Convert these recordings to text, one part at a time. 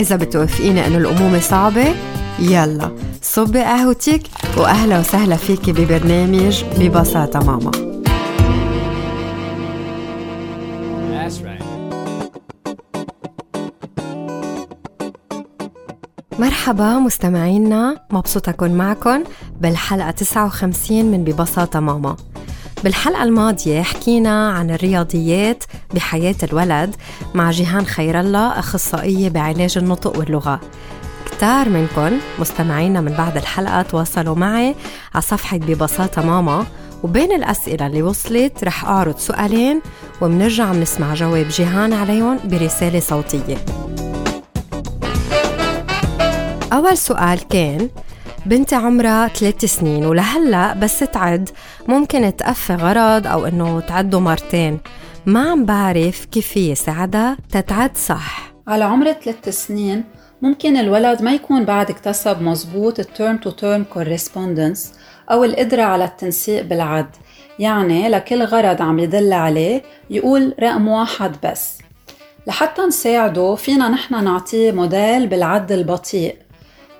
إذا بتوافقيني إنه الأمومة صعبة يلا صبي قهوتك وأهلا وسهلا فيكي ببرنامج ببساطة ماما. مرحبا مستمعينا مبسوطة أكون معكم بالحلقة 59 من ببساطة ماما. بالحلقة الماضية حكينا عن الرياضيات بحياة الولد مع جيهان خير الله أخصائية بعلاج النطق واللغة. كتار منكم مستمعينا من بعد الحلقة تواصلوا معي على صفحة ببساطة ماما وبين الأسئلة اللي وصلت رح أعرض سؤالين ومنرجع منسمع جواب جيهان عليهم برسالة صوتية. أول سؤال كان بنتي عمرها ثلاث سنين ولهلأ بس تعد. ممكن تقفي غرض أو إنه تعده مرتين. ما عم بعرف كيف هي ساعدها تتعد صح. على عمر ثلاث سنين ممكن الولد ما يكون بعد اكتسب مزبوط ال term to term correspondence أو القدرة على التنسيق بالعد. يعني لكل غرض عم يدل عليه يقول رقم واحد بس. لحتى نساعده فينا نحن نعطيه موديل بالعد البطيء.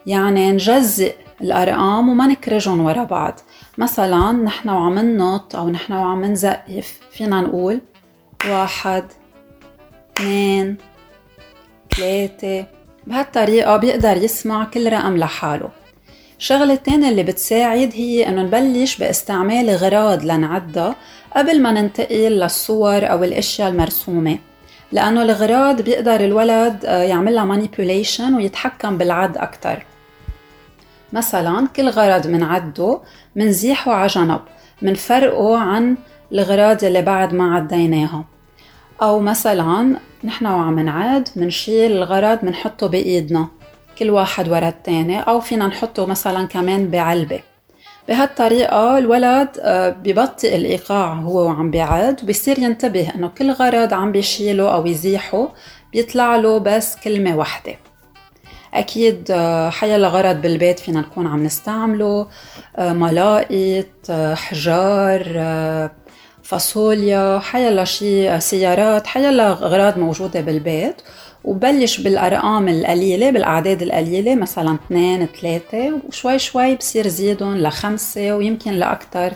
يعني نجزئ الأرقام وما نكرجهم ورا بعض. مثلا نحن وعم ننط أو نحن وعم نزقف. فينا نقول واحد اثنين ثلاثة. بهالطريقة بيقدر يسمع كل رقم لحاله. الشغلة التانية اللي بتساعد هي إنه نبلش باستعمال غراض لنعدها قبل ما ننتقل للصور أو الأشياء المرسومة. لأنه الغراض بيقدر الولد آه، يعملها مانيبيوليشن ويتحكم بالعد أكتر. مثلا كل غرض منعده منزيحه على جنب منفرقه عن الغراض اللي بعد ما عديناها. أو مثلا نحن وعم نعد منشيل الغرض منحطه بإيدنا كل واحد ورا التاني. أو فينا نحطه مثلا كمان بعلبة. بهالطريقة الولد آه، ببطئ الإيقاع هو وعم بيعد وبصير ينتبه إنه كل غرض عم بيشيله أو يزيحه بيطلع له بس كلمة واحدة. أكيد آه، حيلا غرض بالبيت فينا نكون عم نستعمله آه، ملائط حجار فاصوليا حيلا شي سيارات حيلا أغراض موجودة بالبيت. وبلش بالأرقام القليلة بالأعداد القليلة مثلا اثنين ثلاثة وشوي شوي بصير زيدهم لخمسة ويمكن آه،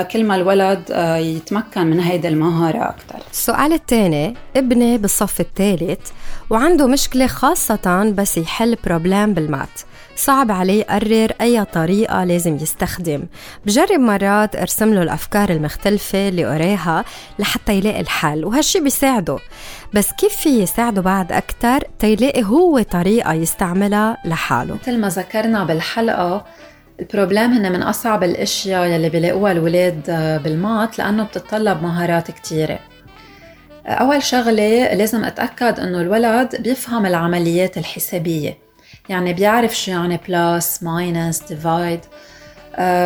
كل ما الولد آه، يتمكن من هيدي المهارة أكتر. السؤال الثاني ابني بالصف الثالث وعنده مشكلة خاصة بس يحل problème بال maths. صعب عليه يقرر أي طريقة لازم يستخدم. بجرب مرات أرسم له الأفكار المختلفة اللي قراها لحتى يلاقي الحل وهالشي بيساعده. بس كيف في يساعده بعد أكتر تيلاقي هو طريقة يستعملها لحاله؟ مثل ما ذكرنا بالحلقة ال problème هن من أصعب الأشياء يلي بيلاقوها الولاد بال maths لأنه بتتطلب مهارات كتيرة. أول شغلة لازم أتأكد أنه الولد بيفهم العمليات الحسابية. يعني بيعرف شو يعني plus minus divide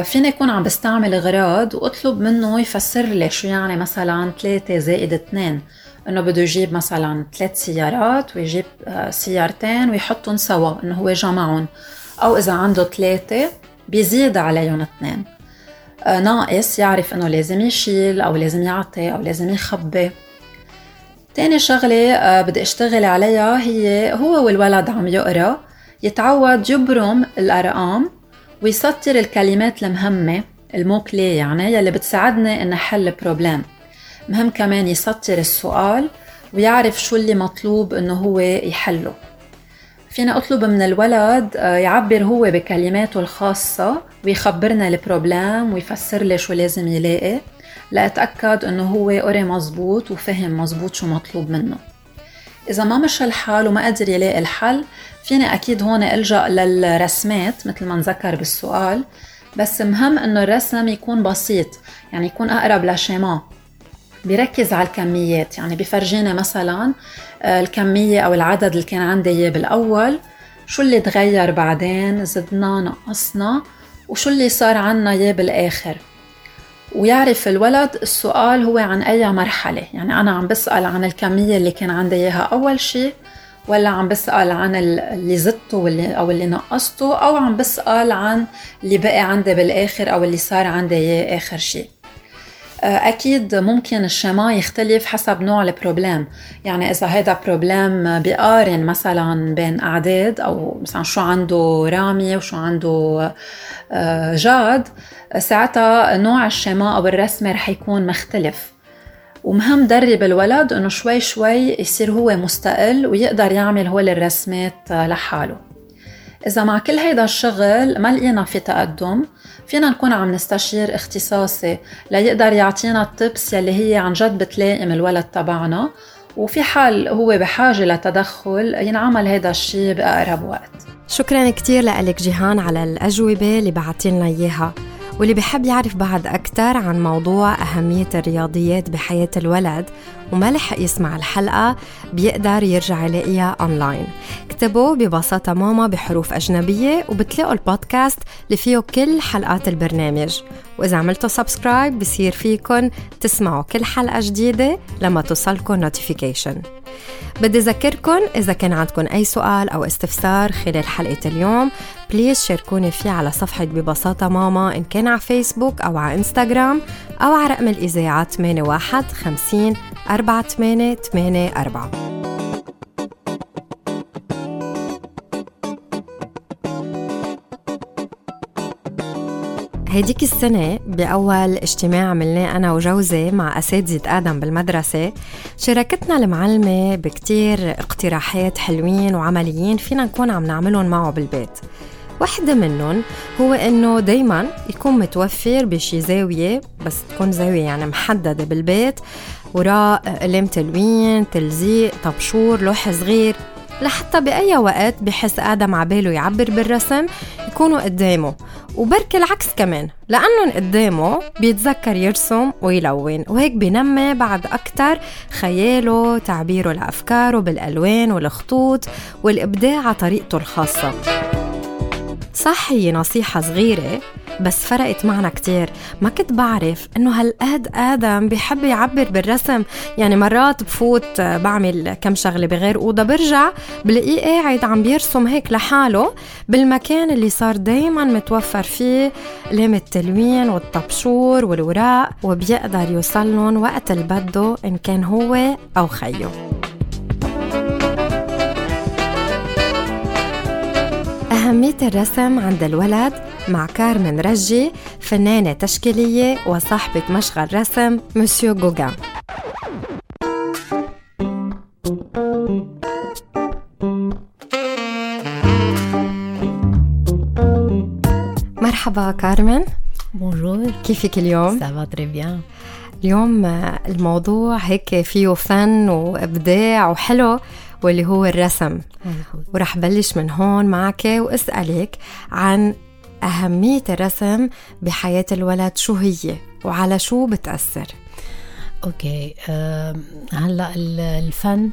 فيني يكون عم بستعمل غراض وأطلب منه يفسر لي شو يعني مثلا 3 زائد 2 إنه بده يجيب مثلا ثلاث سيارات ويجيب آه، سيارتين ويحطهم سوا إنه هو جمعهم. أو إذا عنده ثلاثة بيزيد عليهم اثنين. آه، ناقص يعرف إنه لازم يشيل أو لازم يعطي أو لازم يخبي. تاني شغلة آه، بدي أشتغل عليها هي هو والولد عم يقرأ يتعود يبرم الأرقام ويسطر الكلمات المهمة الموكلي يعني يلي بتساعدنا إن نحل بروبلام مهم كمان يسطر السؤال ويعرف شو اللي مطلوب إنه هو يحله. فينا أطلب من الولد آه، يعبر هو بكلماته الخاصة ويخبرنا البروبلام ويفسر لي شو لازم يلاقي لأتأكد إنه هو قري مزبوط وفهم مزبوط شو مطلوب منه. إذا ما مشى الحال وما قدر يلاقي الحل فيني أكيد هون ألجأ للرسمات مثل ما نذكر بالسؤال بس مهم إنه الرسم يكون بسيط يعني يكون أقرب لشيما. بيركز على الكميات يعني بفرجينا مثلا الكمية أو العدد اللي كان عندي إياه بالأول. شو اللي تغير بعدين؟ زدنا نقصنا. وشو اللي صار عنا إياه بالآخر؟ ويعرف الولد السؤال هو عن أي مرحلة. يعني أنا عم بسأل عن الكمية اللي كان عندي إياها أول شيء ولا عم بسأل عن اللي زدته واللي أو اللي نقصته أو عم بسأل عن اللي بقي عندي بالآخر أو اللي صار عندي إياه آخر شيء. آه، أكيد ممكن ال schéma يختلف حسب نوع ال problème يعني إذا هذا problème بيقارن مثلا بين أعداد أو مثلا شو عنده رامي وشو عنده آه، جاد ساعتها نوع ال schéma أو الرسمة رح يكون مختلف. ومهم درب الولد إنه شوي شوي يصير هو مستقل ويقدر يعمل هول الرسمات لحاله. إذا مع كل هيدا الشغل ما لقينا في تقدم فينا نكون عم نستشير اختصاصي ليقدر يعطينا التبس يلي هي عن جد بتلائم الولد تبعنا وفي حال هو بحاجة لتدخل ينعمل هيدا الشيء بأقرب وقت. شكرا كتير لك جيهان على الأجوبة اللي بعتلنا إياها. واللي بحب يعرف بعد أكثر عن موضوع أهمية الرياضيات بحياة الولد وما لحق يسمع الحلقة بيقدر يرجع يلاقيها أونلاين اكتبوا ببساطة ماما بحروف أجنبية وبتلاقوا البودكاست اللي فيه كل حلقات البرنامج. وإذا عملتوا subscribe بصير فيكن تسمعوا كل حلقة جديدة لما توصلكم notification بدي أذكركم إذا كان عندكم أي سؤال أو استفسار خلال حلقة اليوم please شاركوني فيه على صفحة ببساطة ماما إن كان على فيسبوك أو على إنستغرام أو على رقم الإذاعة 81 50 48 84 هيديك السنة بأول اجتماع عملناه أنا وجوزي مع أساتذة آدم بالمدرسة. شاركتنا المعلمة بكتير اقتراحات حلوين وعمليين فينا نكون عم نعملهم معه بالبيت. واحدة منهم هو إنه دايما يكون متوفر بشي زاوية بس تكون زاوية يعني محددة بالبيت. وراء قلم تلوين تلزيق طبشور لوح صغير. لحتى بأي وقت بحس آدم عباله يعبر بالرسم يكونوا قدامه. وبركي العكس كمان لأنه قدامه بيتذكر يرسم ويلون وهيك بينمي بعد أكتر خياله تعبيره لأفكاره بالألوان والخطوط والإبداع على طريقته الخاصة. صح هي نصيحة صغيرة بس فرقت معنا كتير. ما كنت بعرف إنه هالقد آدم بحب يعبر بالرسم. يعني مرات بفوت بعمل كم شغلة بغير أوضة برجع بلاقيه قاعد عم بيرسم هيك لحاله بالمكان اللي صار دايما متوفر فيه لام التلوين والطبشور والوراق وبيقدر يوصلن وقت اللي بده إن كان هو أو خيه. أهمية الرسم عند الولد مع كارمن رجي فنانة تشكيلية وصاحبة مشغل رسم مسيو جوجان مرحبا كارمن. bonjour كيفك اليوم؟ ça va très bien اليوم الموضوع هيك فيه فن وإبداع وحلو. واللي هو الرسم. ورح بلش من هون معك وأسألك عن أهمية الرسم بحياة الولد شو هي؟ وعلى شو بتأثر؟ okay أه هلأ الفن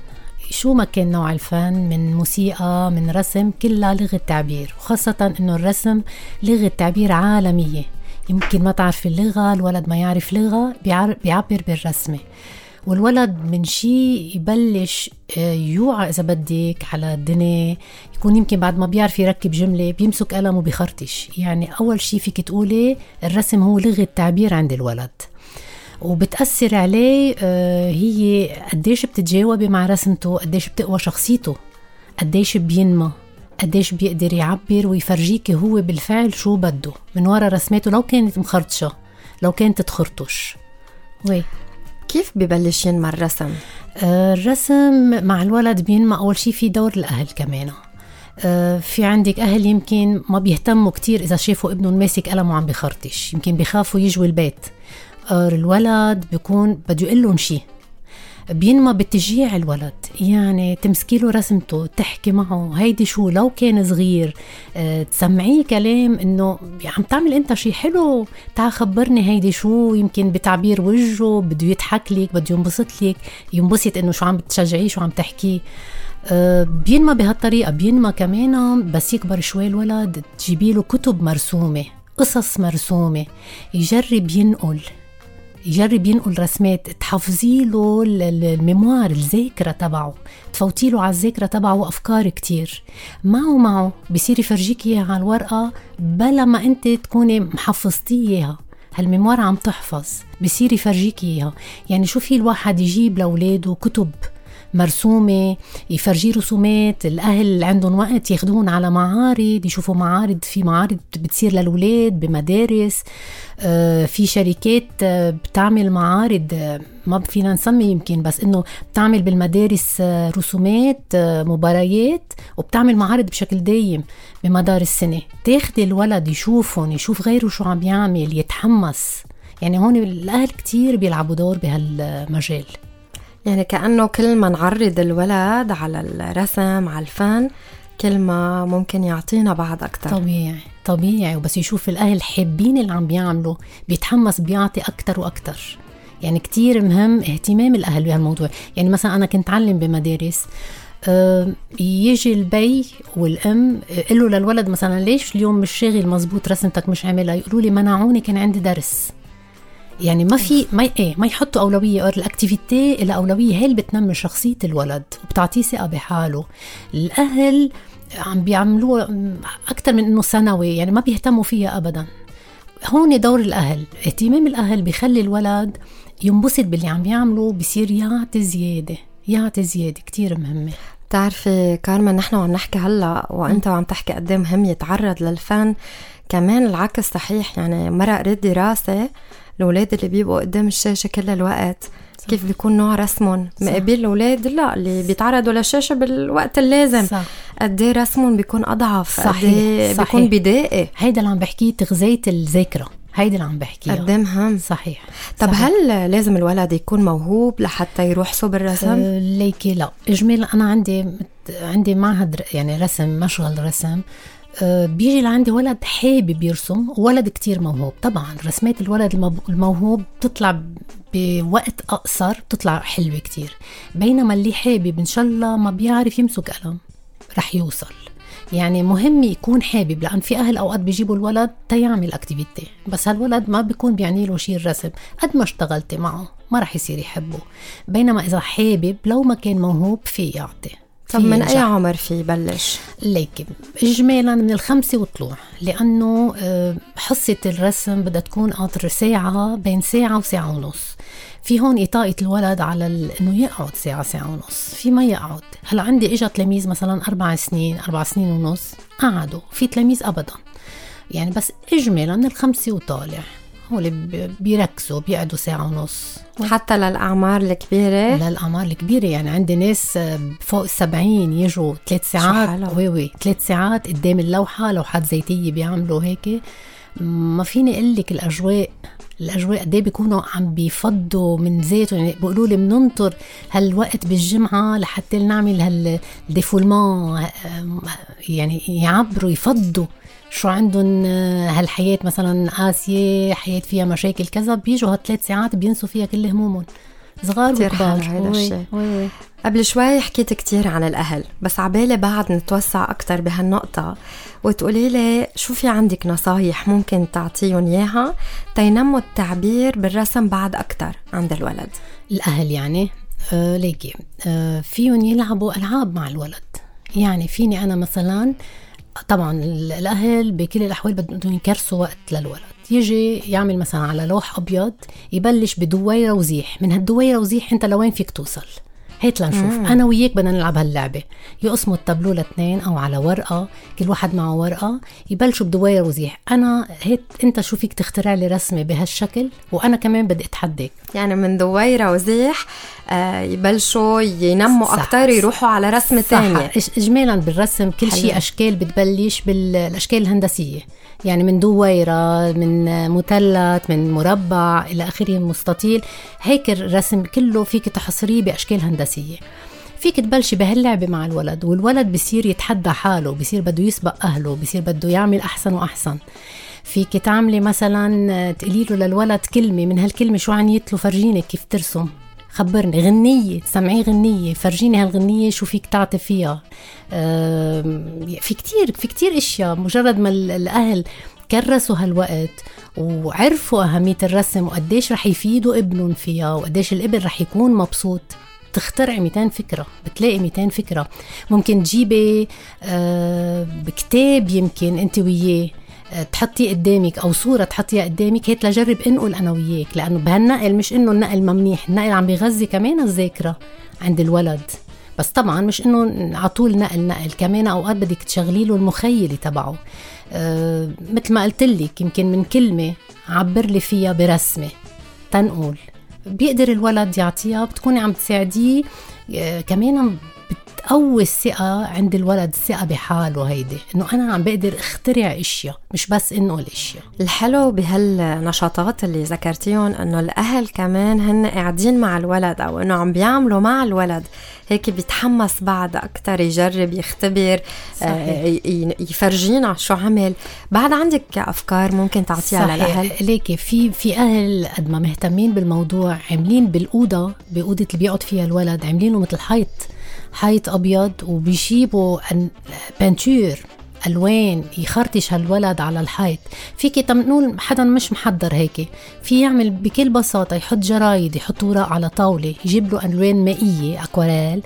شو ما كان نوع الفن من موسيقى من رسم كلها لغة تعبير. وخاصة إنه الرسم لغة تعبير عالمية. يمكن ما تعرف اللغة الولد ما يعرف لغة بيعبر بالرسمة. والولد من شي يبلش آه، يوعى إذا بدك على الدنيا يكون يمكن بعد ما بيعرف يركب جملة بيمسك قلم وبيخرطش يعني أول شي فيك تقولي الرسم هو لغة تعبير عند الولد. وبتأثر عليه آه، هي قديش بتتجاوبي مع رسمته قديش بتقوى شخصيته قديش بينمى قديش بيقدر يعبر ويفرجيك هو بالفعل شو بده. من ورا رسماته لو كانت مخرطشة لو كانت تخرطش. وي. كيف ببلش ينمى الرسم؟ آه، الرسم مع الولد بينمى أول شيء في دور الأهل كمان. آه، في عندك أهل يمكن ما بيهتموا كتير إذا شافوا ابنهم ماسك قلم وعم بخرطش يمكن بيخافوا يجوا البيت. آه، الولد بيكون بده يقول لهم شيء بينمى بتشجيع الولد يعني تمسكي له رسمته تحكي معه هيدي شو لو كان صغير أه تسمعيه كلام إنه عم تعمل أنت شيء حلو تعال خبرني هيدي شو يمكن بتعبير وجهه بده يضحك لك بده ينبسط لك ينبسط إنه شو عم بتشجعيه شو عم تحكيه. آه، بينما بهالطريقة بينما كمان بس يكبر شوي الولد تجيبي له كتب مرسومة قصص مرسومة يجرب ينقل. يجرب ينقل رسمات تحفظي له الميموار الذاكرة تبعه. تفوتي له على الذاكرة تبعه أفكار كتير. معه معه بصير يفرجيك إياها على الورقة بلا ما أنت تكوني محفظتي إياها. هالميموار عم تحفظ بصير يفرجيك إياها. يعني شو في الواحد يجيب لأولاده؟ كتب. مرسومة يفرجي رسومات الأهل عندهم وقت ياخدون على معارض يشوفوا معارض في معارض بتصير للولاد بمدارس آه، في شركات آه، بتعمل معارض آه، ما فينا نسمي يمكن بس إنه بتعمل بالمدارس رسومات مباريات وبتعمل معارض بشكل دايم بمدار السنة. تاخدي الولد يشوفهم يشوف غيره شو عم يعمل يتحمس. يعني هون الأهل كتير بيلعبوا دور بهالمجال. يعني كأنه كل ما نعرض الولد على الرسم على الفن كل ما ممكن يعطينا بعد أكتر. طبيعي طبيعي. وبس يشوف الأهل حابين اللي عم بيعملوا بيتحمس بيعطي أكتر وأكتر. يعني كتير مهم اهتمام الأهل بهالموضوع. يعني مثلا أنا كنت أعلم بمدارس يجي البي والأم له للولد مثلا ليش اليوم مش شاغل مزبوط رسمتك مش عاملها؟ يقولوا لي منعوني كان عندي درس. يعني ما في ما إيه ما يحطوا أولوية ال activité لها اولويه هي اللي بتنمي شخصية الولد وبتعطيه ثقة بحاله. الأهل عم بيعملوها أكثر من إنه سنوي يعني ما بيهتموا فيها ابدا. هون دور الأهل. اهتمام الأهل بخلي الولد ينبسط باللي عم بيعمله بصير يعطي زيادة يعطي زيادة كتير مهمة. بتعرفي كارما نحن عم نحكي هلأ وأنت عم تحكي قد إيه مهم يتعرض للفن. كمان العكس صحيح يعني مرق قريت دراسه الأولاد اللي بيبقوا قدام الشاشة كل الوقت. صح. كيف بيكون نوع رسمهم؟ مقابل الأولاد لا اللي بيتعرضوا للشاشة بالوقت اللازم. صح. قد إيه رسمهم بيكون أضعف؟ صحيح إيه صحيح. بيكون بدائي؟ هيدا اللي عم بحكيه تغذية الذاكرة. هيدي اللي عم بحكيها قد مهم؟ صحيح. طب صحيح. هل لازم الولد يكون موهوب لحتى يروح صوب الرسم؟ أه ليكي لا. اجمالا أنا عندي عندي معهد يعني رسم مشغل رسم. آه، بيجي لعندي ولد حابب يرسم وولد كتير موهوب. طبعا رسمات الولد الموهوب بتطلع بوقت أقصر بتطلع حلوة كتير. بينما اللي حابب إن شاء الله ما بيعرف يمسك قلم رح يوصل. يعني مهم يكون حابب لأن في أهل أوقات بيجيبوا الولد تيعمل أكتيفيتي بس هالولد ما بيكون بيعني له شيء الرسم. قد ما اشتغلتي معه ما رح يصير يحبه. بينما إذا حابب لو ما كان موهوب في يعطي. طب من أي عمر في يبلش؟ ليك اجمالا من الخمسة وطلوع لأنه آه، حصة الرسم بدها تكون قطر ساعة بين ساعة وساعة ونص. في هون إطاقة الولد على إنه يقعد ساعة ساعة ونص في ما يقعد. هلأ عندي اجى تلاميذ مثلا أربع سنين أربع سنين ونص قعدوا في تلاميذ ابدا. يعني بس اجمالا من الخمسة وطالع. هو اللي بيركزوا بيقعدوا ساعة ونص. حتى للأعمار الكبيرة؟ للأعمار الكبيرة يعني عندي ناس فوق السبعين يجوا ثلاث ساعات. وي وي ثلاث ساعات قدام اللوحة لوحات زيتية بيعملوا هيك. ما فيني أقول لك الأجواء الأجواء قد إيه بيكونوا عم بيفضوا من ذاتهم. يعني بيقولوا لي بننطر هالوقت بالجمعة لحتى نعمل هالديفولمون يعني يعبروا يفضوا. شو عندهم آه، هالحياة مثلا قاسية حياة فيها مشاكل كذا بيجوا هالثلاث ساعات بينسوا فيها كل همومهم. صغار وكبار. هذا الشيء قبل شوي حكيت كتير عن الأهل بس عبالي بعد نتوسع أكتر بهالنقطة. وتقولي لي شو في عندك نصايح ممكن تعطيهم إياها تينموا التعبير بالرسم بعد أكتر عند الولد؟ الأهل يعني آه ليكي آه فيهم يلعبوا ألعاب مع الولد. يعني فيني أنا مثلا طبعا الأهل بكل الأحوال بدهم يكرسوا وقت للولد. يجي يعمل مثلا على لوح أبيض يبلش بدويرة وزيح. من هالدويرة وزيح أنت لوين فيك توصل؟ هيت لنشوف. مم. أنا وياك بدنا نلعب هاللعبة. يقسموا التابلو لاثنين أو على ورقة كل واحد معه ورقة يبلشوا بدوير وزيح. أنا هيك أنت شو فيك تخترع لي رسمة بهالشكل؟ وأنا كمان بدي أتحداك. يعني من دويره وزيح آه يبلشوا ينموا أكثر يروحوا على رسمة ثانية. اجمالا بالرسم كل شيء أشكال بتبلش بالاشكال الهندسية. يعني من دويرة من مثلث من مربع إلى آخره مستطيل. هيك الرسم كله فيك تحصريه بأشكال هندسية. فيك تبلشي بهاللعبة مع الولد والولد بصير يتحدى حاله بصير بده يسبق أهله بصير بده يعمل أحسن وأحسن. فيك تعملي مثلا تقولي له للولد كلمة من هالكلمة شو عنيت له فرجيني كيف ترسم؟ خبرني غنية سمعي غنية فرجيني هالغنية شو فيك تعطي فيها. في كتير في كتير أشياء مجرد ما الأهل كرسوا هالوقت وعرفوا أهمية الرسم وقديش رح يفيدوا ابنهم فيها وقديش الابن رح يكون مبسوط تخترعي 200 فكرة بتلاقي 200 فكرة. ممكن تجيبي آه بكتاب يمكن أنت وياه. تحطيه قدامك أو صورة تحطيها قدامك هيك لجرب انقل أنا وياك لأنه بهالنقل مش إنه النقل ممنيح النقل عم بيغذي كمان الذاكرة عند الولد. بس طبعا مش إنه على طول نقل نقل كمان أوقات بدك تشغلي له المخيلة تبعه. أه مثل ما قلت لك يمكن من كلمة عبر لي فيها برسمة تنقول بيقدر الولد يعطيها بتكوني عم تساعديه كمان بتقوي الثقة عند الولد الثقة بحاله هيدي إنه أنا عم بقدر اخترع اشياء مش بس إنه الاشياء الحلو بهالنشاطات اللي ذكرتيهم إنه الأهل كمان هن قاعدين مع الولد أو إنه عم بيعملوا مع الولد هيك بيتحمس بعد أكثر يجرب يختبر آه يفرجينا شو عمل. بعد عندك أفكار ممكن تعطيها للأهل؟ ليكي في في أهل قد ما مهتمين بالموضوع عاملين بالأوضة بأوضة اللي بيقعد فيها الولد عاملينه مثل حيط حيط أبيض وبيجيبوا بانتور ألوان يخرطش هالولد على الحيط. فيك تنقول حدا مش محضر هيك. في يعمل بكل بساطة يحط جرايد يحط ورق على طاولة يجيب له ألوان مائية أكواريل.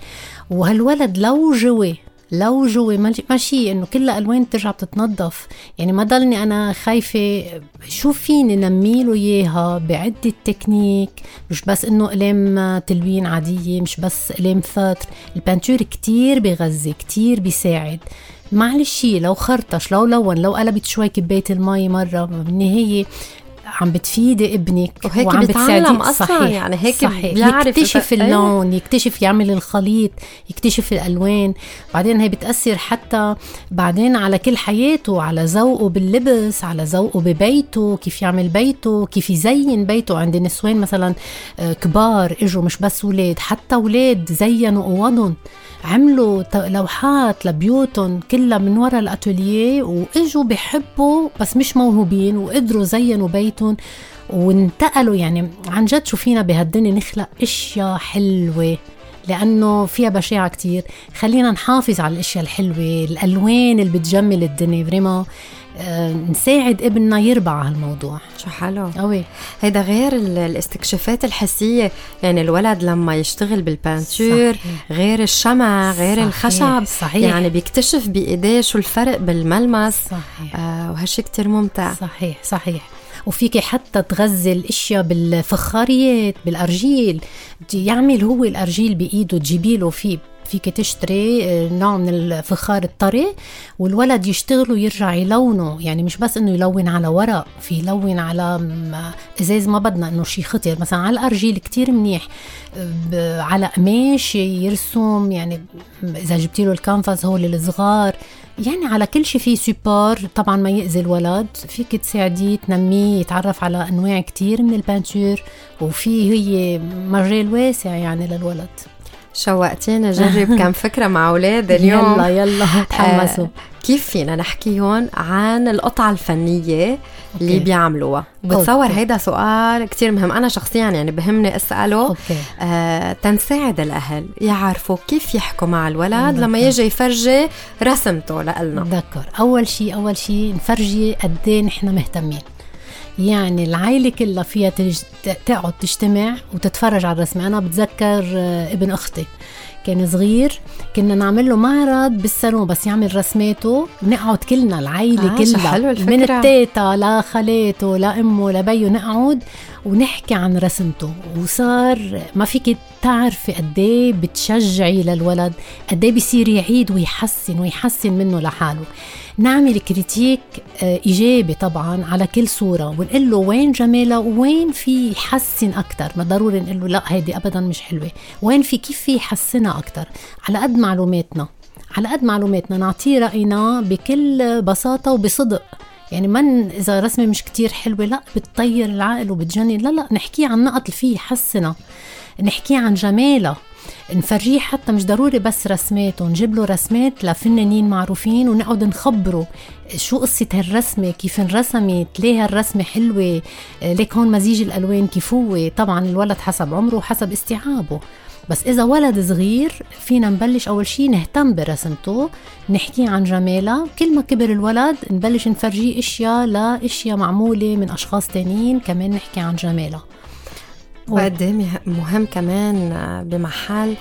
وهالولد لو جوي لو جوا ماشي إنه كلها ألوان بترجع بتتنظف. يعني ما ضلني أنا خايفة شو فيني نمي له إياها بعدة تكنيك. مش بس إنه قلم تلوين عادية مش بس قلم feutre ال peinture كتير بغذي كتير بيساعد. معلش لو خرطش لو لون لو قلبت شوي كباية المي مرة بالنهايه عم بتفيدي ابنك وهيك وعم بتعلم أصلا صحيح يعني هيك صحيح. بيعرف يكتشف اللون يكتشف يعمل الخليط يكتشف الألوان. بعدين هي بتأثر حتى بعدين على كل حياته على ذوقه باللبس على ذوقه ببيته كيف يعمل بيته كيف يزين بيته. عند نسوان مثلا آه، كبار إجوا مش بس ولاد حتى ولاد زينوا أوضهم. عملوا لوحات لبيوتهم كلها من وراء الأتولية وإجوا بحبوا بس مش موهوبين وقدروا زينوا بيتهم وانتقلوا. يعني عن جد شو فينا بهالدنيا نخلق أشياء حلوة لأنه فيها بشاعة كتير. خلينا نحافظ على الأشياء الحلوة الألوان اللي بتجمل الدنيا فريما آه، نساعد ابننا يربع هالموضوع شو حلو. قوي. هيدا غير الاستكشافات الحسية يعني الولد لما يشتغل بالبانتور غير الشمع غير صحيح. الخشب صحيح. يعني بيكتشف بإيديه شو الفرق بالملمس. صحيح. آه وهالشي كتير ممتع. صحيح صحيح. وفيك حتى تغذي الأشياء بالفخاريات بالأرجيل. يعمل هو ال argile بإيده تجيبي له فيه. فيك تشتري آه، نوع من الفخار الطري والولد يشتغل ويرجع يلونه. يعني مش بس إنه يلون على ورق في يلون على إزاز ما بدنا إنه شيء خطر. مثلا على ال argile كتير منيح على قماش يرسم يعني إذا جبتي له الكانفاس هول الصغار. يعني على كل شيء في support طبعا ما يأذي الولد فيك تساعديه تنميه يتعرف على أنواع كتير من ال peinture وفي هي مجال واسع يعني للولد. شوقتيني أجرب كم فكرة مع أولاد اليوم. يلا يلا تحمسوا آه كيف فينا نحكيهم عن القطعة الفنية اللي okay. بيعملوها. بتصور هيدا سؤال كتير مهم. أنا شخصيا يعني بهمني أسأله okay. آه تنساعد الأهل يعرفوا كيف يحكوا مع الولد d'accord. لما يجي يفرجي رسمته لنا d'accord أول شيء أول شيء نفرجي قد إيه نحن مهتمين. يعني العائلة كلها فيها تج... تقعد تجتمع وتتفرج على الرسمة. أنا بتذكر آه، ابن أختي كان صغير كنا نعمل له معرض بالصالون بس يعمل رسماته. ونقعد كلنا العائلة آه كلها حلو الفكرة. من التيتا لخالاته لأمه لبيه نقعد ونحكي عن رسمته. وصار ما فيك تعرفي قد إيه بتشجعي للولد قد إيه بصير يعيد ويحسن ويحسن منه لحاله. نعمل كريتيك آه، إيجابي طبعا على كل صورة ونقول له وين جمالها وين في يحسن أكثر ما ضروري نقول له لا هيدي ابدا مش حلوة. وين في كيف في يحسنها أكثر على قد معلوماتنا. على قد معلوماتنا. نعطيه رأينا بكل بساطة وبصدق. يعني من إذا رسمة مش كتير حلوة لا بتطير العقل وبتجنن. لا لا نحكي عن نقط اللي فيه يحسنها. نحكي عن جمالها. نفرجيه حتى مش ضروري بس رسمات ونجيب له رسمات لفنانين معروفين ونقعد نخبره شو قصة هالرسمة كيف انرسمت ليه هالرسمة حلوة ليك هون مزيج الألوان كيف هو. طبعا الولد حسب عمره وحسب استيعابه. بس إذا ولد صغير فينا نبلش أول شيء نهتم برسمته نحكي عن جمالها. كل ما كبر الولد نبلش نفرجيه أشياء لأشياء معمولة من أشخاص تانيين كمان نحكي عن جمالها. وقد مهم كمان بمحل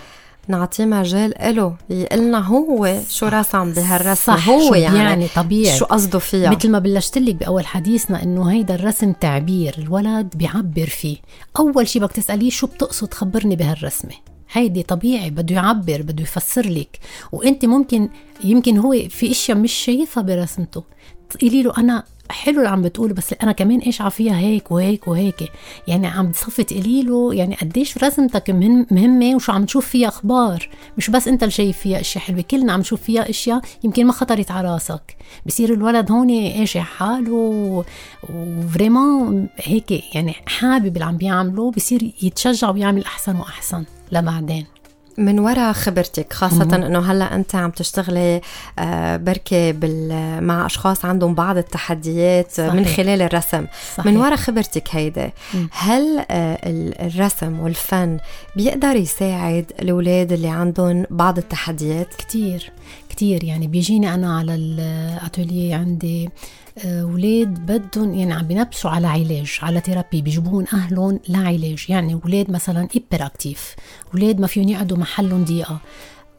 نعطيه مجال. له يقلنا هو شو رسم بهالرسم صح هو يعني, يعني طبيعي. شو قصده فيها؟ مثل ما بلشت لك بأول حديثنا إنه هيدا الرسم تعبير الولد بيعبر فيه. أول شيء بدك تسأليه شو بتقصد خبرني بهالرسمة؟ هيدي طبيعي بده يعبر بده يفسر لك. وإنت ممكن يمكن هو في إشياء مش شايفها برسمته. تقولي له أنا حلو اللي عم بتقوله بس أنا كمان إيش فيها هيك وهيك وهيك. يعني عم بتصفي تقولي له يعني قديش رسمتك مهمة وشو عم تشوف فيها أخبار؟ مش بس أنت اللي شايف فيها أشياء حلوة كلنا عم نشوف فيها أشياء يمكن ما خطرت على راسك. بصير الولد هون إيش حاله وفريمون هيك يعني حابب اللي عم بيعمله بصير يتشجع ويعمل أحسن وأحسن لبعدين. من وراء خبرتك خاصة إنه هلأ أنت عم تشتغلي آه، بركي مع أشخاص عندهم بعض التحديات صحيح. من خلال الرسم. صحيح. من وراء خبرتك هيدا هل آه، الرسم والفن بيقدر يساعد الأولاد اللي عندهم بعض التحديات؟ كتير. كتير. يعني بيجيني أنا على الاتوليه عندي أولاد بدهم يعني عم بنبسوا على علاج على therapy بيجيبون أهلهم لعلاج. يعني أولاد مثلا hyperactifs أولاد ما فيهم يقعدوا محلهم دقيقة.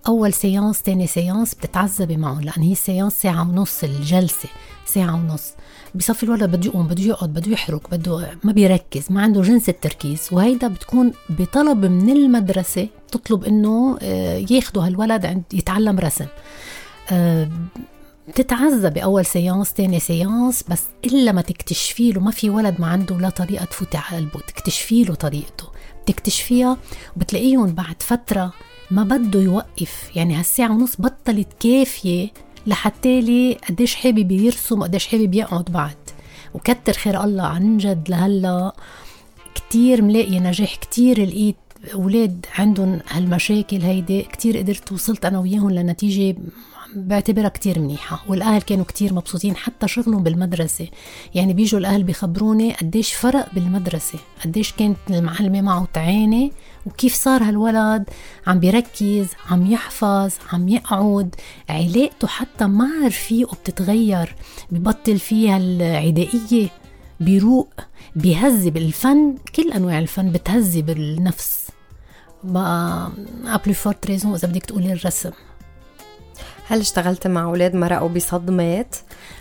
أول séance تاني séance بتتعذبي معهم لأن هي séance ساعة ونص الجلسة ساعة ونص. بصفي الولد بده يقوم بده يقعد بده يحرك بده ما بيركز ما عنده جنس التركيز. وهيدا بتكون بطلب من المدرسة تطلب إنه آه، ياخذوا هالولد يتعلم رسم. آه، بتتعذبي بأول سيانس تاني سيانس بس إلا ما تكتشفي له ما في ولد ما عنده لا طريقة تفوتي على قلبه تكتشفي له طريقته. بتكتشفيها وبتلاقيهم بعد فترة ما بده يوقف. يعني هالساعة ونص بطلت كافية لحتى لي قديش حابب يرسم وقديش حابب يقعد بعد. وكتر خير الله عن جد لهلا كتير ملاقي نجاح كتير لقيت أولاد عندهم هالمشاكل هيدي كتير قدرت وصلت أنا وياهم لنتيجة بعتبرها كتير منيحة. والأهل كانوا كتير مبسوطين حتى شغلهم بالمدرسة. يعني بيجوا الأهل بيخبروني قديش فرق بالمدرسة قديش كانت المعلمة معه تعاني وكيف صار هالولد عم بيركز عم يحفظ عم يقعد. علاقته حتى مع رفيقه بتتغير ببطل فيها العدائية بيروق بيهذب الفن. كل أنواع الفن بتهذب النفس. بقى à plus forte raison إذا بدك تقولي الرسم هل اشتغلت مع أولاد مرقوا بصدمات؟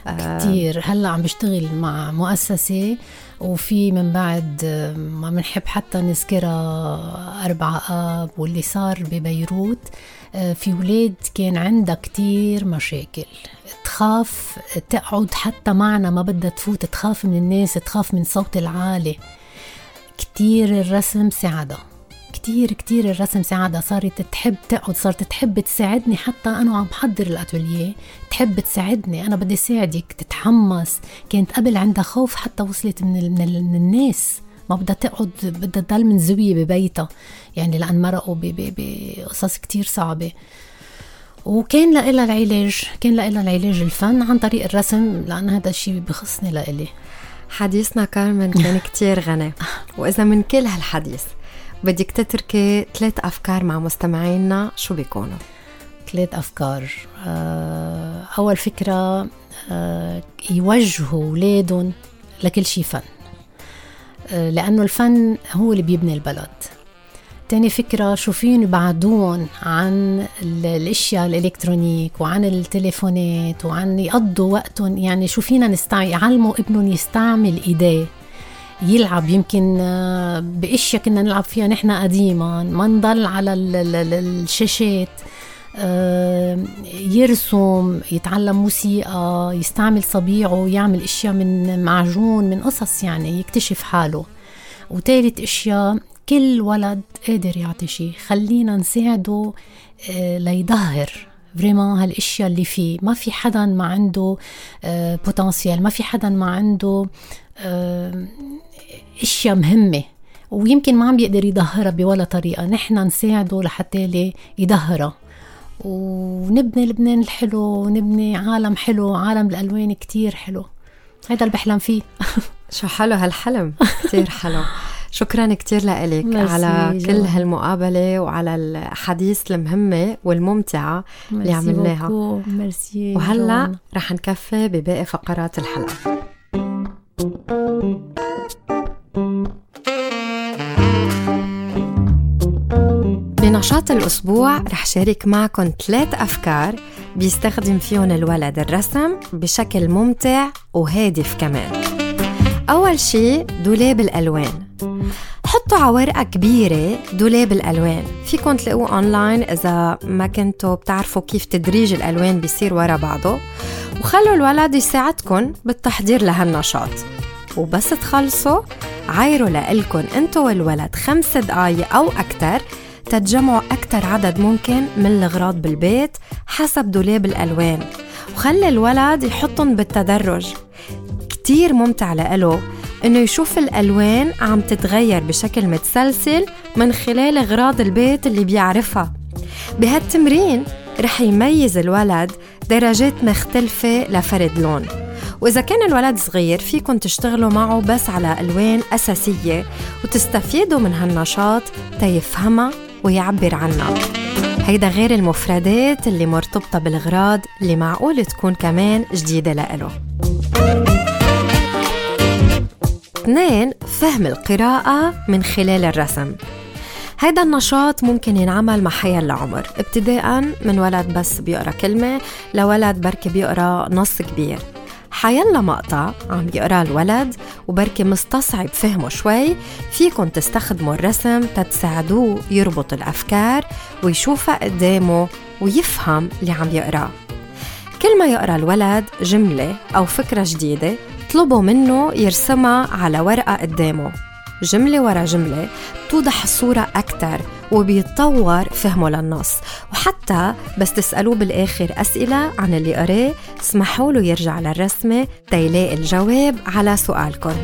آه، كثير هلا عم بشتغل مع مؤسسة وفي من بعد ما بنحب حتى نذكرها أربعة آب واللي صار ببيروت آه، في ولاد كان عندها كتير مشاكل. تخاف تقعد حتى معنا ما بدها تفوت تخاف من الناس تخاف من صوت العالي. كتير الرسم ساعدها. كتير كتير الرسم ساعدها صارت تحب تقعد صارت تحب تساعدني حتى أنا عم بحضر الأتولية. تحب تساعدني أنا بدي ساعدك تتحمس. كانت قبل عندها خوف حتى وصلت من, ال من, ال من الناس. ما بدها تقعد بدها تضل من زوية ببيتها. يعني لأن مرقوا بقصص كتير صعبة. وكان لها العلاج كان لها العلاج الفن عن طريق الرسم لأن هذا الشيء بخصني لإلي. حديثنا كارمن كان كتير غني. وإذا من كل هالحديث بدك تتركي ثلاث أفكار مع مستمعينا شو بيكونوا؟ ثلاث أفكار. آه، أول فكرة آه، يوجهوا أولادهم لكل شيء فن. آه، لأنه الفن هو اللي بيبني البلد. تاني فكرة شو فين يبعدون عن الأشياء الإلكترونيك وعن التليفونات وعن يقضوا وقتهم؟ يعني شو فينا نستعمل يعلموا ابنهم يستعمل إيديه. يلعب يمكن آه، بأشياء كنا نلعب فيها نحن قديما. ما نضل على الشاشات آه، يرسم يتعلم موسيقى يستعمل صبيعه يعمل أشياء من معجون من قصص يعني يكتشف حاله. وثالث أشياء كل ولد قادر يعطي شيء. خلينا نساعده آه، ليظهر vraiment هالأشياء اللي فيه. ما في حدا ما عنده potentiel ما في حدا ما عنده أشياء مهمة. ويمكن ما عم بيقدر يظهرها بولا طريقة. نحن نساعده لحتى يظهرها. ونبني لبنان الحلو ونبني عالم حلو عالم الألوان كتير حلو. هذا اللي بحلم فيه. شو حلو هالحلم. كتير حلو. شكرا كتير لك على كل هالمقابلة وعلى الحديث المهمة والممتعة اللي عملناها. ميرسي وهلأ رح نكفي بباقي فقرات الحلقة. بنشاط الأسبوع رح شارك معكم ثلاث أفكار بيستخدم فيهم الولد الرسم بشكل ممتع وهادف كمان. أول شي دولاب الألوان. حطوا على ورقة كبيرة دولاب الألوان. فيكن تلاقوه أونلاين إذا ما كنتوا بتعرفوا كيف تدريج الألوان بيصير ورا بعضه. وخلوا الولد يساعدكن بالتحضير لهالنشاط. وبس تخلصوا عايروا لإلكن انتو والولد خمس دقايق أو أكتر تتجمعوا أكتر عدد ممكن من الأغراض بالبيت حسب دولاب الألوان. وخلي الولد يحطن بالتدرج. كتير ممتع لإله إنه يشوف الألوان عم تتغير بشكل متسلسل من خلال أغراض البيت اللي بيعرفها. بهالتمرين رح يميز الولد درجات مختلفة لفرد لون. وإذا كان الولد صغير فيكن تشتغلوا معه بس على ألوان أساسية وتستفيدوا من هالنشاط تيفهمها ويعبر عنها. هيدا غير المفردات اللي مرتبطة بالأغراض اللي معقول تكون كمان جديدة لإله. اثنين فهم القراءة من خلال الرسم. هيدا النشاط ممكن ينعمل مع حيا العمر ابتداء من ولد بس بيقرأ كلمة لولد بركي بيقرأ نص كبير. حيلا مقطع عم يقرا الولد وبركي مستصعب فهمه شوي. فيكن تستخدموا الرسم تتساعدوه يربط الأفكار ويشوفها قدامه ويفهم اللي عم يقراه كل ما يقرأ الولد جملة أو فكرة جديدة اطلبوا منه يرسمها على ورقة قدامه. جملة ورا جملة توضح الصورة أكثر وبيتطور فهمه للنص. وحتى بس تسألوه بالآخر أسئلة عن اللي قراه اسمحوا له يرجع للرسمة تيلاقي الجواب على سؤالكم.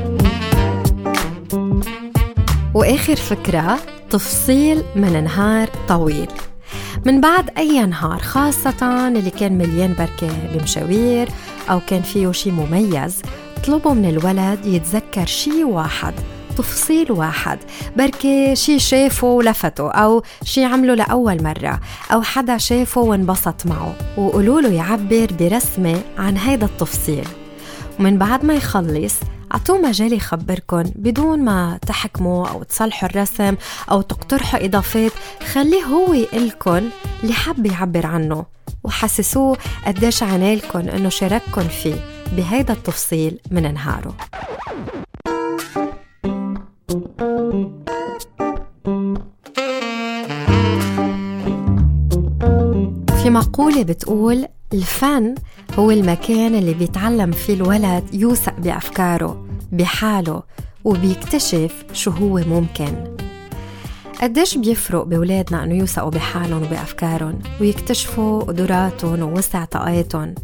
وآخر فكرة تفصيل من نهار طويل. من بعد أي نهار خاصة اللي كان مليان بركة بمشاوير أو كان فيه شي مميز اطلبوا من الولد يتذكر شي واحد. تفصيل واحد بركي شي شافه ولفته أو شي عمله لأول مرة أو حدا شافه وانبسط معه وقولوا له يعبر برسمة عن هيدا التفصيل. ومن بعد ما يخلص أعطوه مجال يخبركن بدون ما تحكموا أو تصلحوا الرسم أو تقترحوا إضافات خليه هو يقلكن اللي حب يعبر عنه. وحسسوه قديش عنالكن إنه شارككن فيه بهيدا التفصيل من نهاره. مقولة بتقول الفن هو المكان اللي بيتعلم فيه الولد يوثق بأفكاره بحاله وبيكتشف شو هو ممكن. قديش بيفرق بولادنا إنه يوثقوا بحالهم وبأفكارهم ويكتشفوا قدراتهم ووسع طاقاتهم؟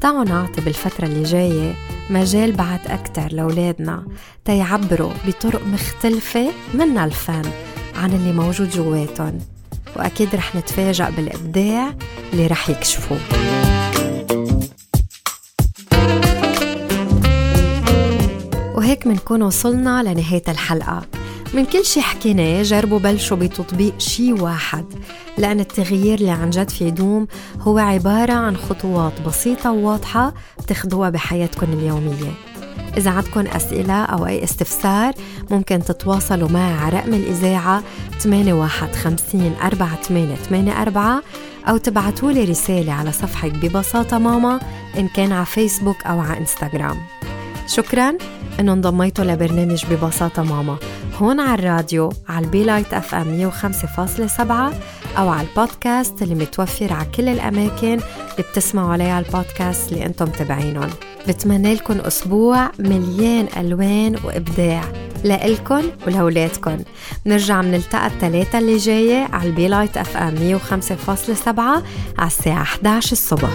تعالوا نعطي بالفترة اللي جاية مجال بعد أكتر لأولادنا تيعبروا بطرق مختلفة من الفن عن اللي موجود جواتهم. وأكيد رح نتفاجأ بالإبداع اللي رح يكشفوه. وهيك منكون وصلنا لنهاية الحلقة. من كل شي حكيناه جربوا بلشوا بتطبيق شي واحد. لأن التغيير اللي عن جد في يدوم هو عبارة عن خطوات بسيطة وواضحة بتاخدوها بحياتكم اليومية. إذا عندكم أسئلة أو أي استفسار ممكن تتواصلوا معي على رقم الإذاعة 8150 4884 أو تبعتوا لي رسالة على صفحة ببساطة ماما إن كان على فيسبوك أو على إنستغرام. شكرا. إنه انضميتوا لبرنامج ببساطة ماما. هون على الراديو على ال Be Light FM 105.7 أو على البودكاست اللي متوفر على كل الأماكن اللي بتسمعوا عليها البودكاست اللي أنتم متابعينهم. بتمنى لكم أسبوع مليان ألوان وإبداع. لإلكن ولأولادكن. بنرجع بنلتقى الثلاثة اللي جاية على ال Be Light FM 105.7 على الساعة 11 الصبح.